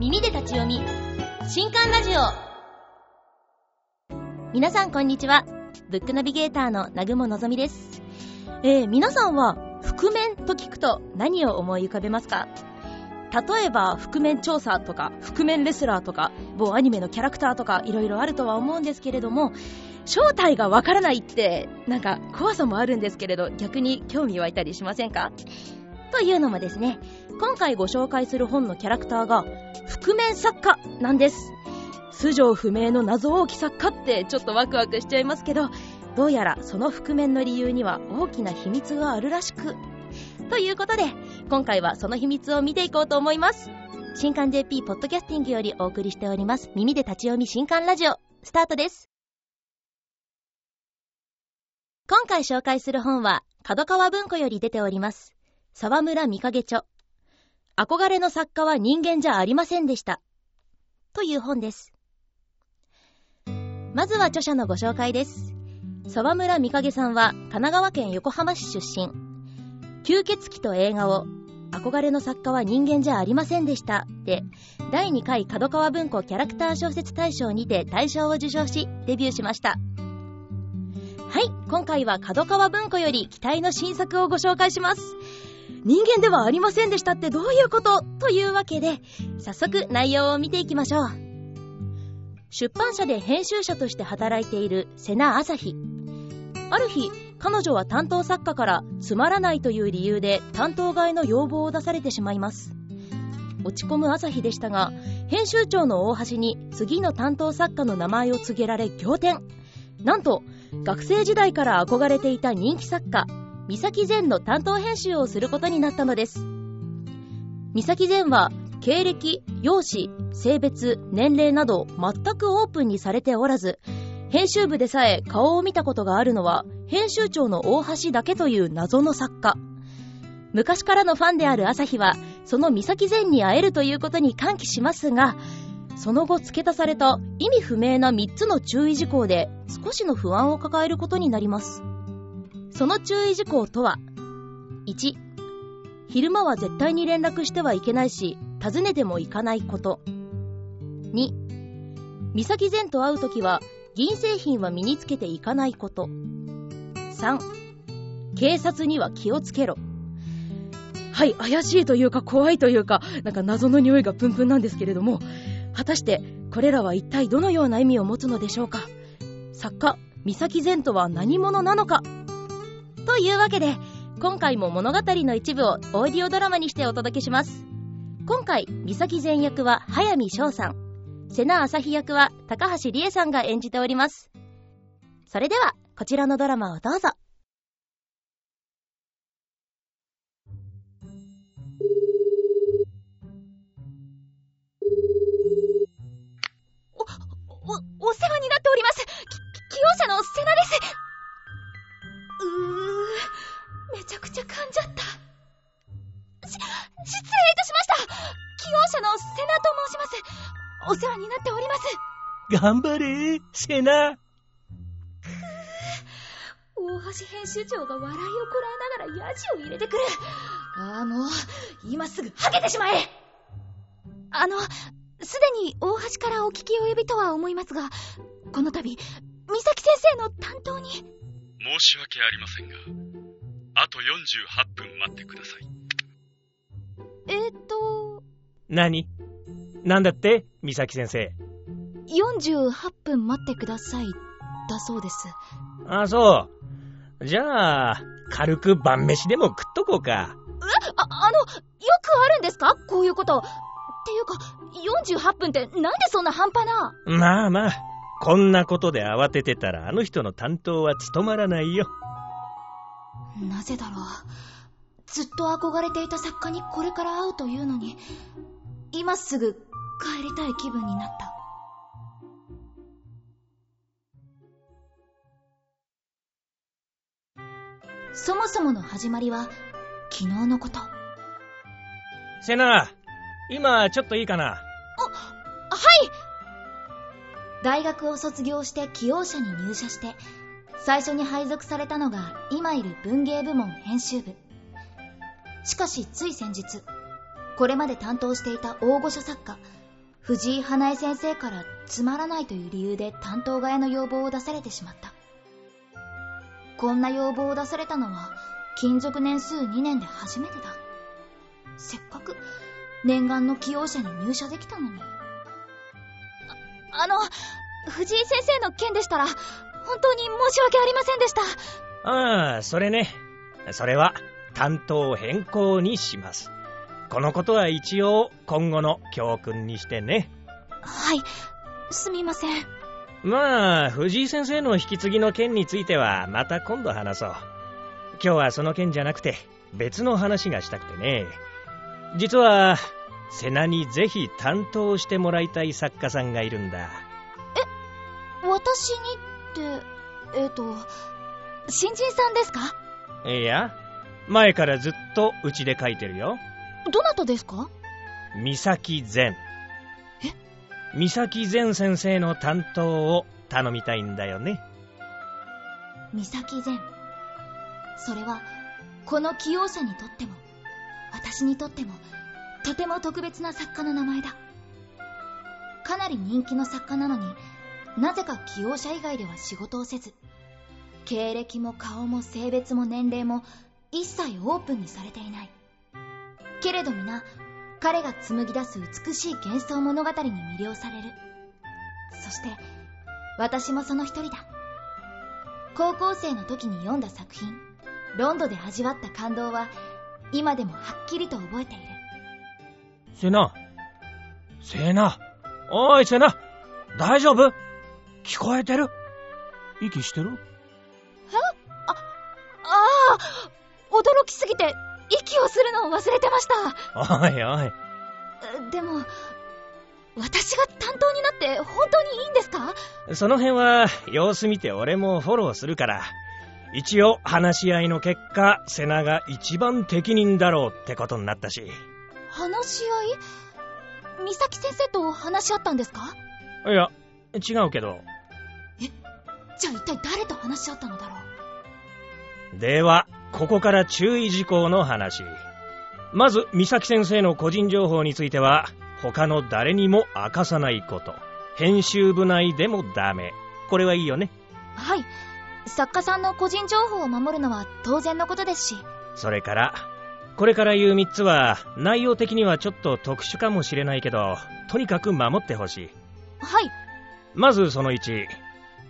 耳で立ち読み。新刊ラジオ。皆さんこんにちは。ブックナビゲーターの南雲のぞみです。えー、皆さんは覆面と聞くと何を思い浮かべますか？例えば覆面調査とか覆面レスラーとか某アニメのキャラクターとかいろいろあるとは思うんですけれども正体がわからないってなんか怖さもあるんですけれど逆に興味湧いたりしませんか？というのもですね今回ご紹介する本のキャラクターが覆面作家なんです。素性不明の謎多き作家ってちょっとワクワクしちゃいますけどどうやらその覆面の理由には大きな秘密があるらしく。ということで今回はその秘密を見ていこうと思います。新刊 JP ポッドキャスティングよりお送りしております耳で立ち読み新刊ラジオ。スタートです。今回紹介する本は角川文庫より出ております。沢村美影著。憧れの作家は人間じゃありませんでした。という本です。まずは著者のご紹介です。沢村美影さんは神奈川県横浜市出身。吸血鬼と映画を憧れの作家は人間じゃありませんでした。で第2回角川文庫キャラクター小説大賞にて大賞を受賞しデビューしました。はい今回は角川文庫より期待の新作をご紹介します。人間ではありませんでしたってどういうこと？というわけで早速内容を見ていきましょう。出版社で編集者として働いている瀬名朝日。ある日彼女は担当作家からつまらないという理由で担当替えの要望を出されてしまいます。落ち込む朝日でしたが編集長の大橋に次の担当作家の名前を告げられ仰天。なんと学生時代から憧れていた人気作家三崎善の担当編集をすることになったのです。三崎善は経歴容姿性別年齢など全くオープンにされておらず編集部でさえ顔を見たことがあるのは編集長の大橋だけという謎の作家。昔からのファンである朝日はその三崎善に会えるということに歓喜しますがその後付け足された意味不明な3つの注意事項で少しの不安を抱えることになります。その注意事項とは？1昼間は絶対に連絡してはいけないし訪ねても行かないこと。2三崎善と会う時は銀製品は身につけていかないこと。3警察には気をつけろ。はい怪しいというか怖いというかなんか謎の匂いがプンプンなんですけれども果たしてこれらは一体どのような意味を持つのでしょうか？作家三崎善とは何者なのか？というわけで今回も物語の一部をオーディオドラマにしてお届けします今回三崎善役は早見翔さん瀬名朝日役は高橋理恵さんが演じておりますそれではこちらのドラマをどうぞお、おお世話になっております。き、起用者のセナです。うー、めちゃくちゃ噛んじゃった。し、失礼いたしました起用者のセナと申します。お世話になっております。頑張れ、セナ。大橋編集長が笑いをこらえながらヤジを入れてくる。ああ、もう、今すぐはけてしまえあの、すでに大橋からお聞き及びとは思いますが、この度、三崎先生の担当に。申し訳ありませんが、あと48分待ってください。えっ、と。何？なんだって？三崎先生。48分待ってください、だそうです。あ、そう。じゃあ、軽く晩飯でも食っとこうか。え？あ、あの、よくあるんですか？こういうこと。っていうか、48分ってなんでそんな半端な？まあまあ、こんなことで慌ててたらあの人の担当は務まらないよ。なぜだろう。ずっと憧れていた作家にこれから会うというのに、今すぐ帰りたい気分になった。そもそもの始まりは、昨日のこと。セナ、今、ちょっといいかな？大学を卒業して起用社に入社して、最初に配属されたのが今いる文芸部門編集部。しかしつい先日、これまで担当していた大御所作家、藤井花江先生からつまらないという理由で担当替えの要望を出されてしまった。こんな要望を出されたのは、勤続年数2年で初めてだ。せっかく念願の起用者に入社できたのに。あ、あの、藤井先生の件でしたら、本当に申し訳ありませんでした。ああ、それね。それは担当変更にします。このことは一応今後の教訓にしてね。はい、すみません。まあ、藤井先生の引き継ぎの件についてはまた今度話そう。今日はその件じゃなくて別の話がしたくてね。実は、瀬名にぜひ担当してもらいたい作家さんがいるんだ。え、私にって、えっ、ー、と、新人さんですか？いや、前からずっとうちで書いてるよ。どなたですか？三崎善。え？三崎善先生の担当を頼みたいんだよね。三崎善。それは、この起用者にとっても、私にとっても、とても特別な作家の名前だ。かなり人気の作家なのに、なぜか起用者以外では仕事をせず、経歴も顔も性別も年齢も一切オープンにされていない。けれど皆、彼が紡ぎ出す美しい幻想物語に魅了される。そして、私もその一人だ。高校生の時に読んだ作品、ロンドで味わった感動は、今でもはっきりと覚えている。セナ。セナ。おい、セナ。大丈夫？聞こえてる？息してる？え？あ、ああ、驚きすぎて、息をするのを忘れてました。おいおい。でも、私が担当になって本当にいいんですか？その辺は様子見て俺もフォローするから。一応話し合いの結果、瀬名が一番適任だろうってことになったし。話し合い？美咲先生と話し合ったんですか？いや、違うけど。え？じゃあ一体誰と話し合ったのだろう？では、ここから注意事項の話。まず、美咲先生の個人情報については、他の誰にも明かさないこと。編集部内でもダメ。これはいいよね。はい。作家さんの個人情報を守るのは当然のことですし。それから、これから言う3つは、内容的にはちょっと特殊かもしれないけど、とにかく守ってほしい。はい。まずその1、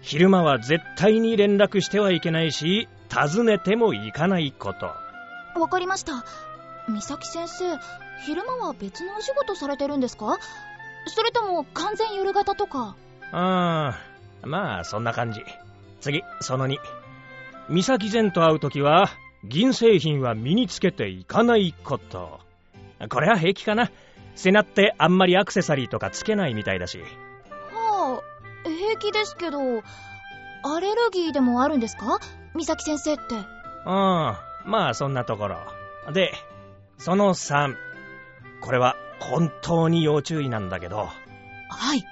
昼間は絶対に連絡してはいけないし、訪ねても行かないこと。わかりました。美咲先生、昼間は別のお仕事されてるんですか？それとも完全夜型とか？ああ、まあそんな感じ。次、その2。美咲前と会うときは、銀製品は身につけていかないこと。これは平気かな。背なってあんまりアクセサリーとかつけないみたいだし。はあ、平気ですけど、アレルギーでもあるんですか？美咲先生って。うん、まあそんなところ。で、その3。これは本当に要注意なんだけど。はい。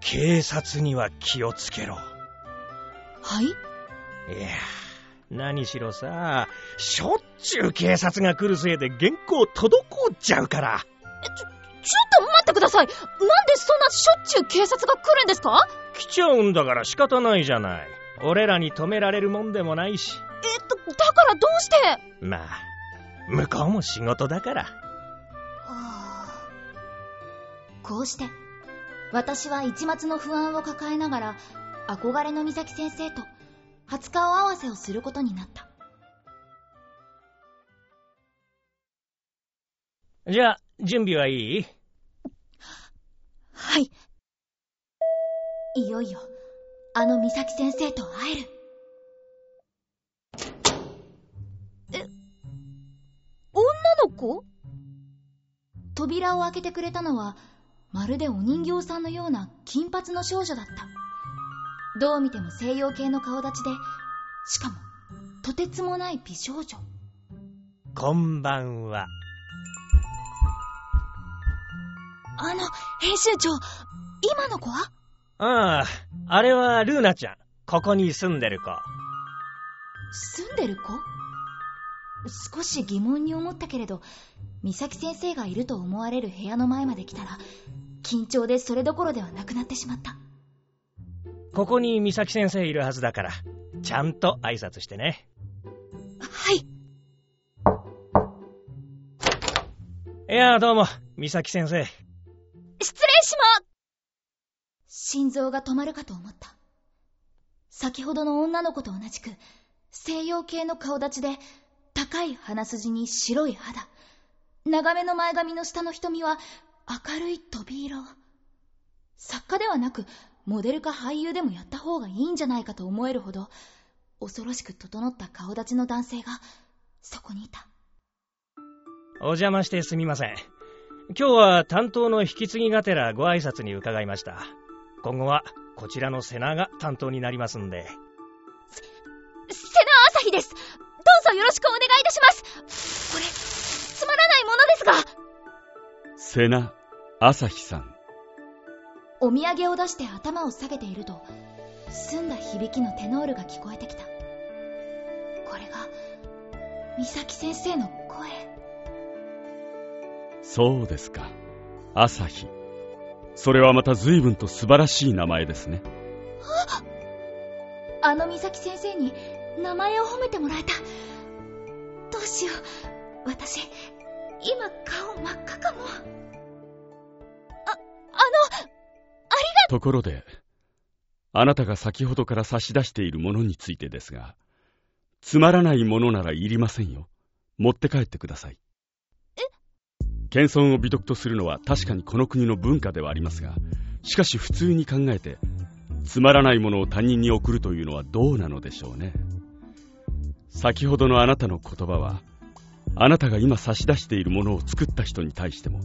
警察には気をつけろ。はい？いや、何しろさ、しょっちゅう警察が来るせいで原稿滞っちゃうから。ちょ、ちょっと待ってください。なんでそんなしょっちゅう警察が来るんですか？来ちゃうんだから仕方ないじゃない。俺らに止められるもんでもないし。えっと、だからどうして？まあ、向こうも仕事だから。はあ、こうして、私は一末の不安を抱えながら、憧れの美咲先生と初顔合わせをすることになった。じゃあ、準備はいい？はい。いよいよ、あの美咲先生と会える。え、女の子？扉を開けてくれたのは、まるでお人形さんのような金髪の少女だった。どう見ても西洋系の顔立ちで、しかも、とてつもない美少女。こんばんは。あの、編集長、今の子は？ああ、あれはルーナちゃん。ここに住んでる子。住んでる子？少し疑問に思ったけれど、美咲先生がいると思われる部屋の前まで来たら、緊張でそれどころではなくなってしまった。ここに美咲先生いるはずだから、ちゃんと挨拶してね。はい。いや、どうも、美咲先生。失礼しま心臓が止まるかと思った。先ほどの女の子と同じく、西洋系の顔立ちで、高い鼻筋に白い肌。長めの前髪の下の瞳は、明るい飛び色。作家ではなく、モデルか俳優でもやった方がいいんじゃないかと思えるほど、恐ろしく整った顔立ちの男性が、そこにいた。お邪魔してすみません。今日は担当の引き継ぎがてらご挨拶に伺いました。今後はこちらの瀬名が担当になりますんで。せ、瀬名朝日です。どうぞよろしくお願いいたします。これ、つまらないものですが。瀬名朝日さん。お土産を出して頭を下げていると、澄んだ響きのテノールが聞こえてきた。これが、美咲先生の声。そうですか。朝日。それはまた随分と素晴らしい名前ですね。あの美咲先生に名前を褒めてもらえた。どうしよう。私、今顔真っ赤かも。あ、あの、ところで、あなたが先ほどから差し出しているものについてですが、つまらないものならいりませんよ。持って帰ってください。謙遜を美徳とするのは確かにこの国の文化ではありますが、しかし普通に考えて、つまらないものを他人に送るというのはどうなのでしょうね。先ほどのあなたの言葉は、あなたが今差し出しているものを作った人に対しても、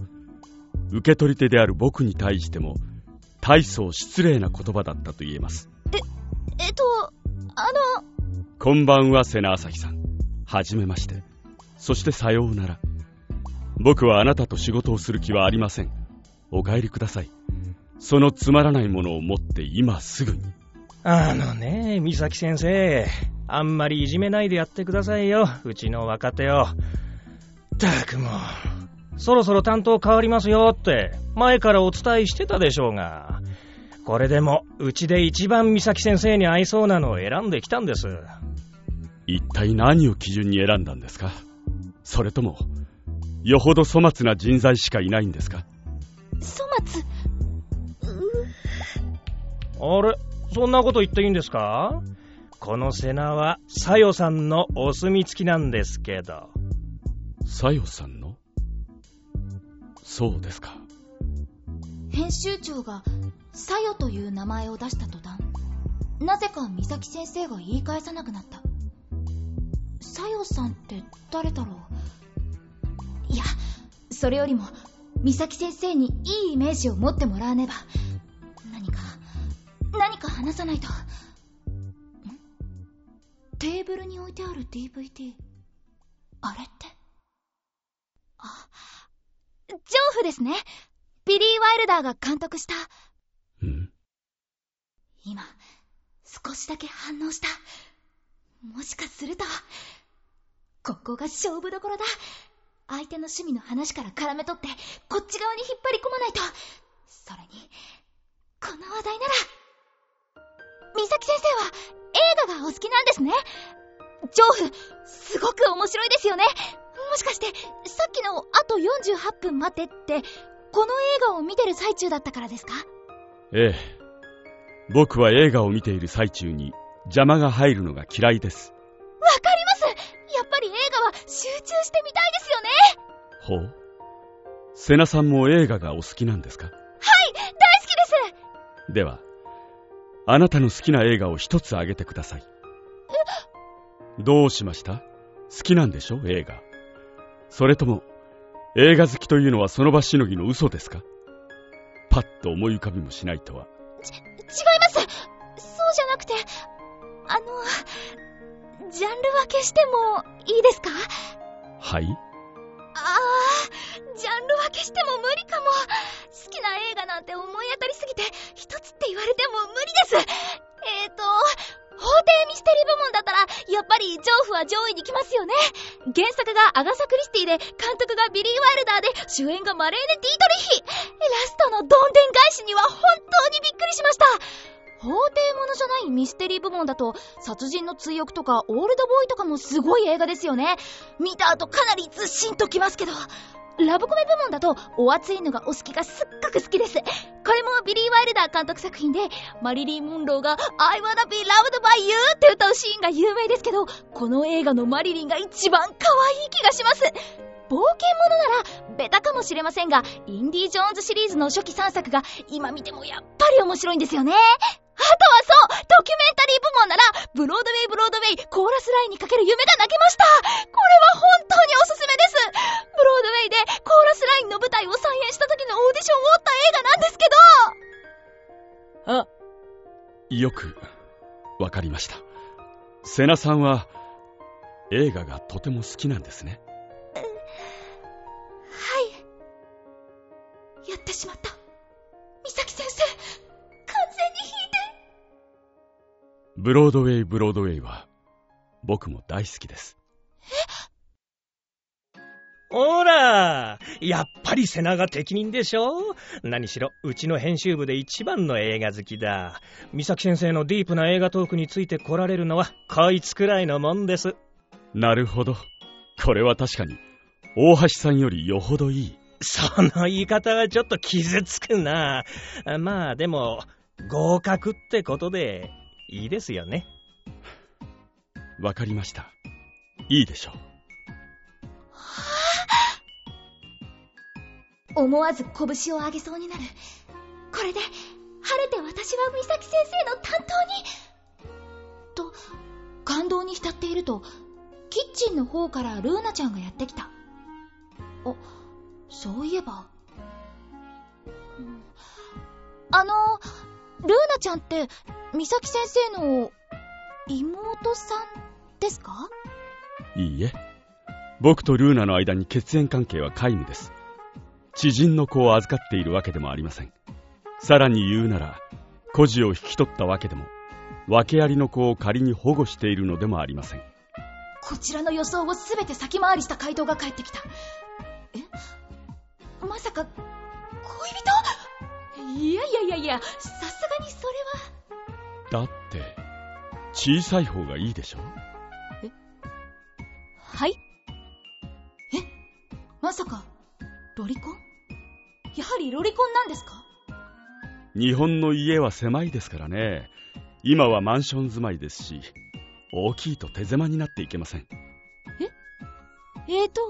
受け取り手である僕に対しても、大層失礼な言葉だったと言えます。え、えっと、あの。こんばんは、瀬名朝日さん。はじめまして。そしてさようなら。僕はあなたと仕事をする気はありません。お帰りください。そのつまらないものを持って今すぐに。あのね、美咲先生。あんまりいじめないでやってくださいよ。うちの若手を。たくもう、そろそろ担当変わりますよって前からお伝えしてたでしょうが。これでも、うちで一番美咲先生に合いそうなのを選んできたんです。一体何を基準に選んだんですか？それとも、よほど粗末な人材しかいないんですか？粗末？あれ？そんなこと言っていいんですか？この瀬名は、さよさんのお墨付きなんですけど。さよさんの？そうですか。編集長が、さよという名前を出した途端、なぜか美咲先生が言い返さなくなった。さよさんって誰だろういや、それよりも、美咲先生にいいイメージを持ってもらわねば。何か、何か話さないと。ん？テーブルに置いてある DVD。あれって、ジョーフですね。ビリー・ワイルダーが監督した。ん今、少しだけ反応した。もしかすると、ここが勝負どころだ。相手の趣味の話から絡め取って、こっち側に引っ張り込まないと。それに、この話題なら、美咲先生は映画がお好きなんですね。ジョーフ、すごく面白いですよね。もしかして、さっきのあと48分待ってって、この映画を見てる最中だったからですか？ええ。僕は映画を見ている最中に邪魔が入るのが嫌いです。わかりますやっぱり映画は集中してみたいですよねほう。セナさんも映画がお好きなんですか？はい、大好きですでは、あなたの好きな映画を一つあげてください。え？どうしました？好きなんでしょ？映画。それとも、映画好きというのはその場しのぎの嘘ですか？パッと思い浮かびもしないとは。ち、違いますそうじゃなくて、あの、ジャンル分けしてもいいですか？はい？ああ、ジャンル分けしても無理かも。好きな映画なんて思い当たりすぎて、一つって言われても無理です。えーと、法廷ミステリー部門だったら、やっぱり、上夫は上位に来ますよね。原作がアガサ・クリスティで、監督がビリー・ワイルダーで、主演がマレーネ・ディートリヒ。ラストのどんでん返しには本当にびっくりしました。法廷ものじゃないミステリー部門だと、殺人の追憶とか、オールドボーイとかもすごい映画ですよね。見た後かなりずっしんときますけど、ラブコメ部門だと、お熱いのがお好きがすっごく好きです。これもビリー・ワイルダー監督作品で、マリリン・モンローが I wanna be loved by you って歌うシーンが有名ですけど、この映画のマリリンが一番可愛い気がします。冒険者なら、ベタかもしれませんが、インディ・ジョーンズシリーズの初期3作が、今見てもやっぱり面白いんですよね。あとはそうドキュメンタリー部門なら、ブロードウェイブロードウェイコーラスラインにかける夢が泣けましたこれは本当におすすめですブロードウェイでコーラスラインの舞台を再演した時のオーディションを追った映画なんですけどあよく、わかりました。セナさんは、映画がとても好きなんですね。はい。やってしまった。ブロードウェイブロードウェイは、僕も大好きです。ほらやっぱり瀬名が適任でしょ？何しろ、うちの編集部で一番の映画好きだ。三崎先生のディープな映画トークについて来られるのは、こいつくらいのもんです。なるほど。これは確かに、大橋さんよりよほどいい。その言い方はちょっと傷つくな。まあでも、合格ってことで、いいですよね。わかりました。いいでしょう。思わず拳を上げそうになる。これで、晴れて私は美咲先生の担当にと、感動に浸っていると、キッチンの方からルーナちゃんがやってきた。あ、そういえば。あの、ルーナちゃんって、美咲先生の妹さんですか？いいえ。僕とルーナの間に血縁関係は皆無です。知人の子を預かっているわけでもありません。さらに言うなら、孤児を引き取ったわけでも、訳ありの子を仮に保護しているのでもありません。こちらの予想をすべて先回りした回答が返ってきた。え？まさか、恋人？いやいやいやいや、さすがにそれは。だって、小さい方がいいでしょ？え？はい？え？まさか、ロリコン？やはりロリコンなんですか？日本の家は狭いですからね。今はマンション住まいですし、大きいと手狭になっていけません。え？えーと？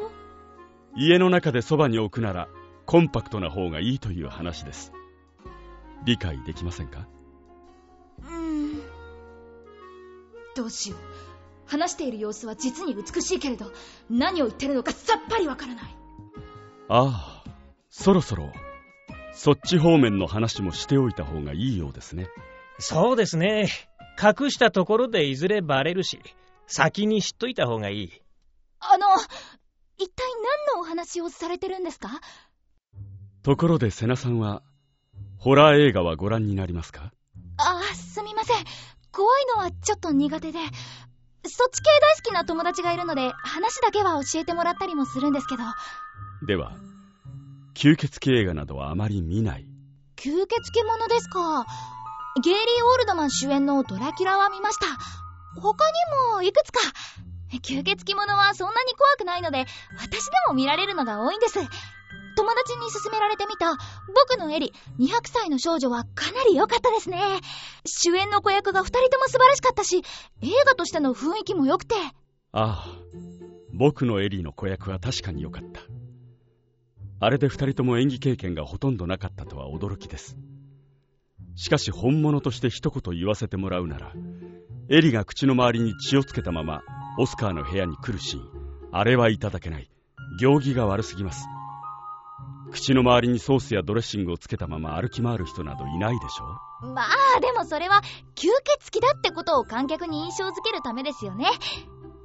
家の中でそばに置くなら、コンパクトな方がいいという話です。理解できませんか？うーん。どうしよう。話している様子は実に美しいけれど、何を言ってるのかさっぱりわからない。ああ、そろそろ、そっち方面の話もしておいた方がいいようですね。そうですね。隠したところでいずれバレるし、先に知っといた方がいい。あの、一体何のお話をされてるんですか？ところで瀬名さんは、ホラー映画はご覧になりますか？ああ、すみません。怖いのはちょっと苦手で、そっち系大好きな友達がいるので、話だけは教えてもらったりもするんですけど。では、吸血鬼映画などはあまり見ない？吸血鬼ものですか。ゲイリー・オールドマン主演のドラキュラは見ました。他にもいくつか。吸血鬼ものはそんなに怖くないので、私でも見られるのが多いんです。友達に勧められてみた、僕のエリ、200歳の少女はかなり良かったですね。主演の子役が2人とも素晴らしかったし、映画としての雰囲気も良くて。ああ、僕のエリの子役は確かに良かった。あれで2人とも演技経験がほとんどなかったとは驚きです。しかし本物として一言言わせてもらうなら、エリが口の周りに血をつけたまま、オスカーの部屋に来るシーン、あれはいただけない。行儀が悪すぎます。口の周りにソースやドレッシングをつけたまま歩き回る人などいないでしょまあ、でもそれは、吸血鬼だってことを観客に印象づけるためですよね。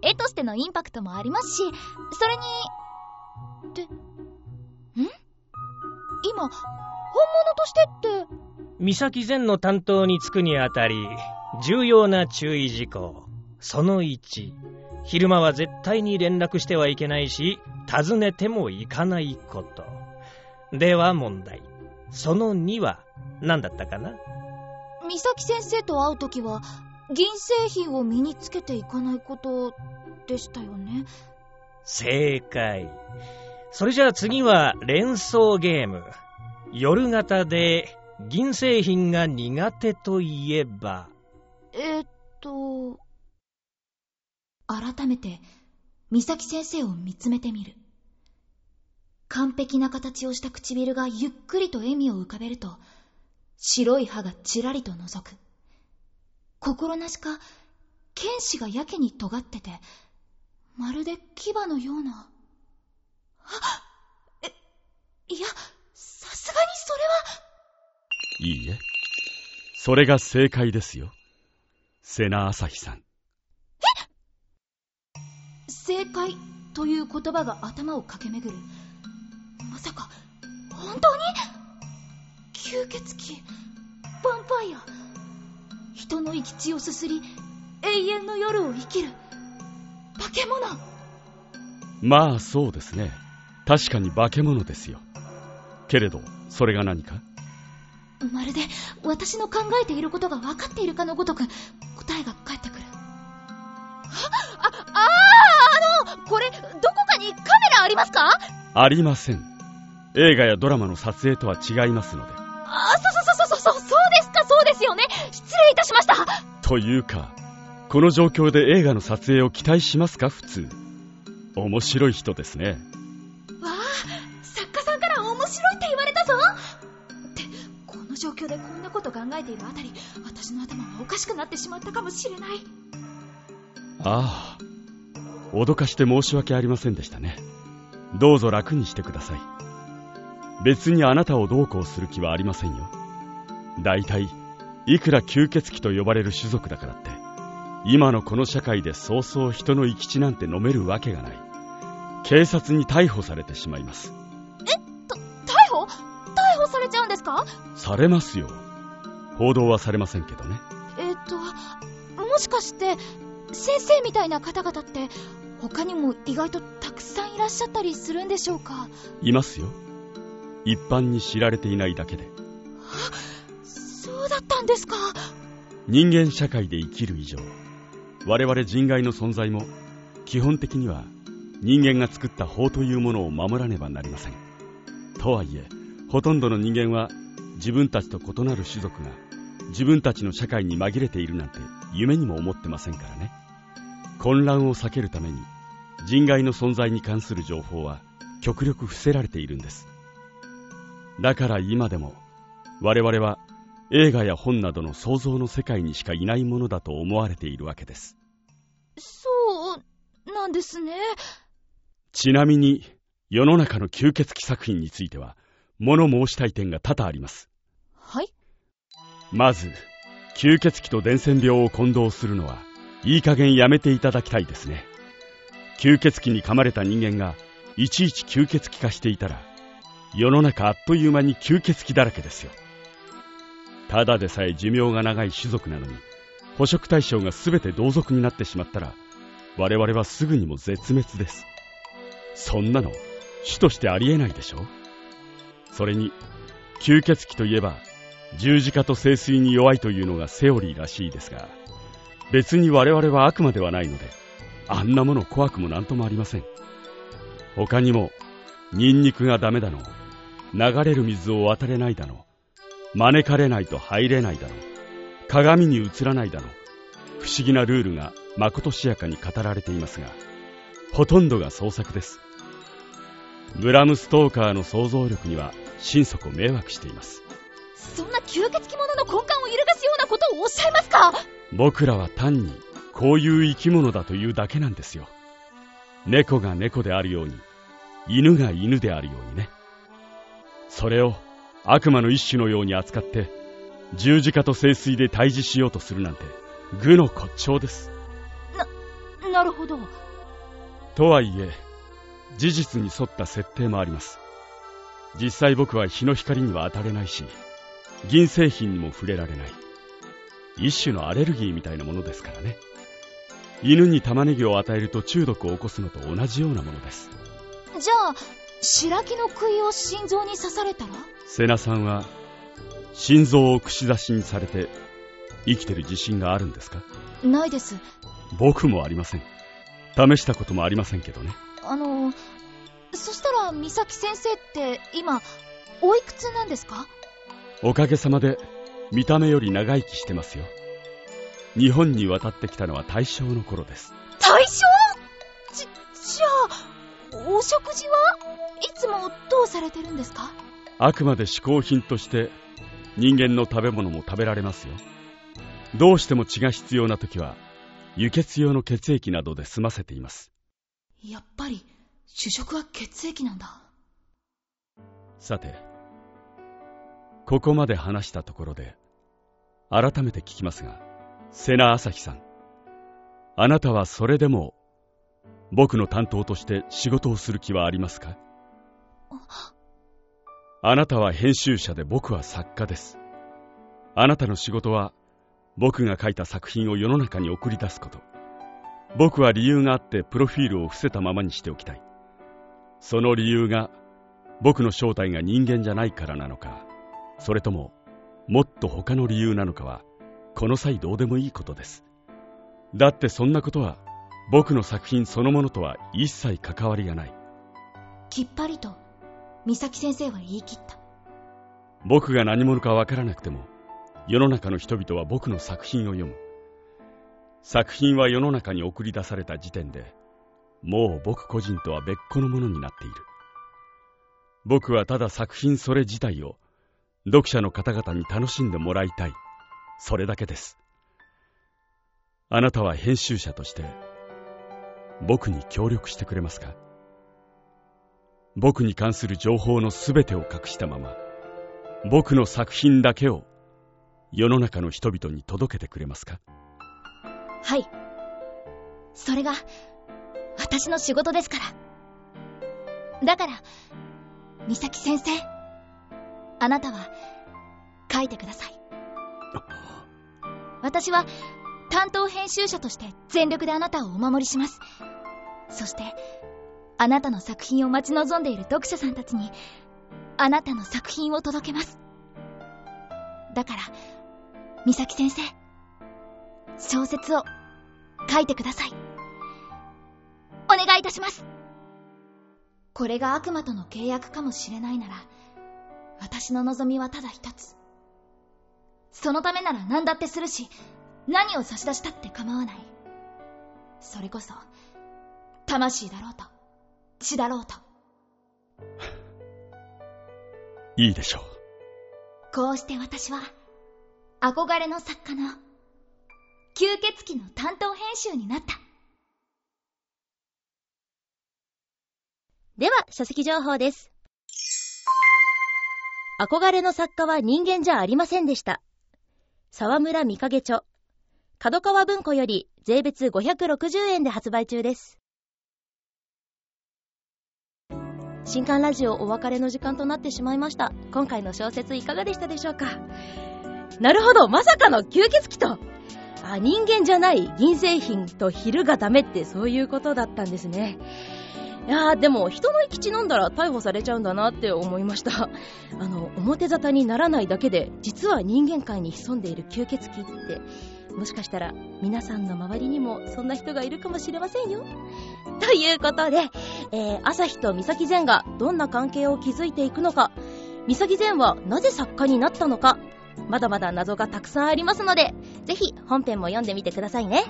絵としてのインパクトもありますし、それに、って、ん？今、本物としてって、三崎前の担当に就くにあたり、重要な注意事項。その1、昼間は絶対に連絡してはいけないし、訪ねても行かないこと。では問題。その2は何だったかな？三崎先生と会うときは、銀製品を身につけていかないことでしたよね。正解。それじゃあ次は連想ゲーム。夜型で銀製品が苦手といえば？えー、っと、改めて、美咲先生を見つめてみる。完璧な形をした唇がゆっくりと笑みを浮かべると、白い歯がちらりと覗く。心なしか、剣士がやけに尖ってて、まるで牙のような。あえ、いや、さすがにそれは。いいえ。それが正解ですよ。瀬名朝日さん。え正解という言葉が頭を駆け巡る。まさか、本当に？吸血鬼、ヴァンパイア、人の生き血をすすり、永遠の夜を生きる、化け物。まあそうですね。確かに化け物ですよ。けれど、それが何か？まるで私の考えていることが分かっているかのごとく答えが返ってくる。あ、ああ、あの、これ、どこかにカメラありますか？ありません。映画やドラマの撮影とは違いますので。あ、そ、そ、そ、そ、そ、そうですか、そうですよね。失礼いたしました。というか、この状況で映画の撮影を期待しますか、普通。面白い人ですね。わあ、作家さんから面白いって言われたぞ。って、この状況でこんなこと考えているあたり、私の頭はおかしくなってしまったかもしれない。ああ、脅かして申し訳ありませんでしたね。どうぞ楽にしてください。別にあなたをどうこうする気はありませんよ。大体、いくら吸血鬼と呼ばれる種族だからって、今のこの社会でそうそう人の生き血なんて飲めるわけがない。警察に逮捕されてしまいます。え？た、逮捕？逮捕されちゃうんですか？されますよ。報道はされませんけどね。えっと、もしかして、先生みたいな方々って、他にも意外とたくさんいらっしゃったりするんでしょうか？いますよ。一般に知られていないだけで。そうだったんですか。人間社会で生きる以上我々人外の存在も基本的には人間が作った法というものを守らねばなりません。とはいえほとんどの人間は自分たちと異なる種族が自分たちの社会に紛れているなんて夢にも思ってませんからね。混乱を避けるために人外の存在に関する情報は極力伏せられているんですだから今でも我々は映画や本などの想像の世界にしかいないものだと思われているわけです。そうなんですね。ちなみに世の中の吸血鬼作品については物申したい点が多々あります。はいまず、吸血鬼と伝染病を混同するのはいい加減やめていただきたいですね。吸血鬼に噛まれた人間がいちいち吸血鬼化していたら世の中あっという間に吸血鬼だらけですよ。ただでさえ寿命が長い種族なのに捕食対象が全て同族になってしまったら我々はすぐにも絶滅です。そんなの種としてありえないでしょそれに吸血鬼といえば十字架と聖水に弱いというのがセオリーらしいですが別に我々は悪魔ではないのであんなもの怖くも何ともありません。他にもニンニクがダメだの流れる水を渡れないだの。招かれないと入れないだの。鏡に映らないだの。不思議なルールがまことしやかに語られていますがほとんどが創作です。ブラム・ストーカーの想像力には心底迷惑しています。そんな吸血鬼者の根幹を揺るがすようなことをおっしゃいますか？僕らは単にこういう生き物だというだけなんですよ。猫が猫であるように犬が犬であるようにねそれを悪魔の一種のように扱って十字架と聖水で退治しようとするなんて愚の骨頂です。ななるほど。とはいえ事実に沿った設定もあります。実際僕は日の光には当たれないし銀製品にも触れられない。一種のアレルギーみたいなものですからね。犬に玉ねぎを与えると中毒を起こすのと同じようなものです。じゃあ白木の杭を心臓に刺されたら？瀬名さんは心臓を串刺しにされて生きてる自信があるんですか？ないです。僕もありません。試したこともありませんけどね。あのそしたら美咲先生って今おいくつなんですか？おかげさまで見た目より長生きしてますよ。日本に渡ってきたのは大正の頃です。大正？じじゃあお食事は？いつもどうされてるんですか？あくまで嗜好品として人間の食べ物も食べられますよ。どうしても血が必要な時は輸血用の血液などで済ませています。やっぱり主食は血液なんだ。さてここまで話したところで改めて聞きますが瀬名朝日さんあなたはそれでも僕の担当として仕事をする気はありますか？あなたは編集者で僕は作家です。あなたの仕事は僕が書いた作品を世の中に送り出すこと。僕は理由があってプロフィールを伏せたままにしておきたい。その理由が僕の正体が人間じゃないからなのか。それとももっと他の理由なのかはこの際どうでもいいことです。だってそんなことは僕の作品そのものとは一切関わりがない。きっぱりと。美咲先生は言い切った。僕が何者かわからなくても世の中の人々は僕の作品を読む。作品は世の中に送り出された時点でもう僕個人とは別個のものになっている。僕はただ作品それ自体を読者の方々に楽しんでもらいたい。それだけです。あなたは編集者として僕に協力してくれますか？僕に関する情報のすべてを隠したまま僕の作品だけを世の中の人々に届けてくれますか？はい。それが私の仕事ですから。だから美咲先生あなたは書いてください。私は担当編集者として全力であなたをお守りします。そしてあなたの作品を待ち望んでいる読者さんたちにあなたの作品を届けます。だから美咲先生小説を書いてください。お願いいたします。これが悪魔との契約かもしれないなら私の望みはただ一つ。そのためなら何だってするし何を差し出したって構わない。それこそ魂だろうと。血だろうと。いいでしょう。こうして私は憧れの作家の吸血鬼の担当編集になった。では書籍情報です。憧れの作家は人間じゃありませんでした。沢村美影著。角川文庫より税別560円で発売中です新刊ラジオお別れの時間となってしまいました。今回の小説いかがでしたでしょうか？なるほど。まさかの吸血鬼と。あ人間じゃない銀製品と昼がダメってそういうことだったんですね。いやーでも人の生き血飲んだら逮捕されちゃうんだなって思いました。あの表沙汰にならないだけで実は人間界に潜んでいる吸血鬼って。もしかしたら皆さんの周りにもそんな人がいるかもしれませんよ。ということで、えー、朝日と美咲善がどんな関係を築いていくのか、美咲善はなぜ作家になったのか、まだまだ謎がたくさんありますので、ぜひ本編も読んでみてくださいね。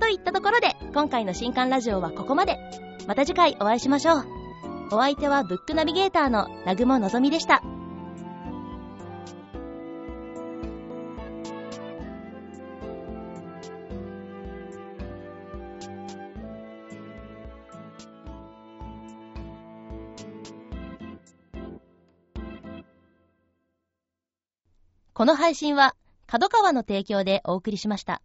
といったところで、今回の新刊ラジオはここまで。また次回お会いしましょう。お相手はブックナビゲーターの南雲のぞみでした。この配信は、角川の提供でお送りしました。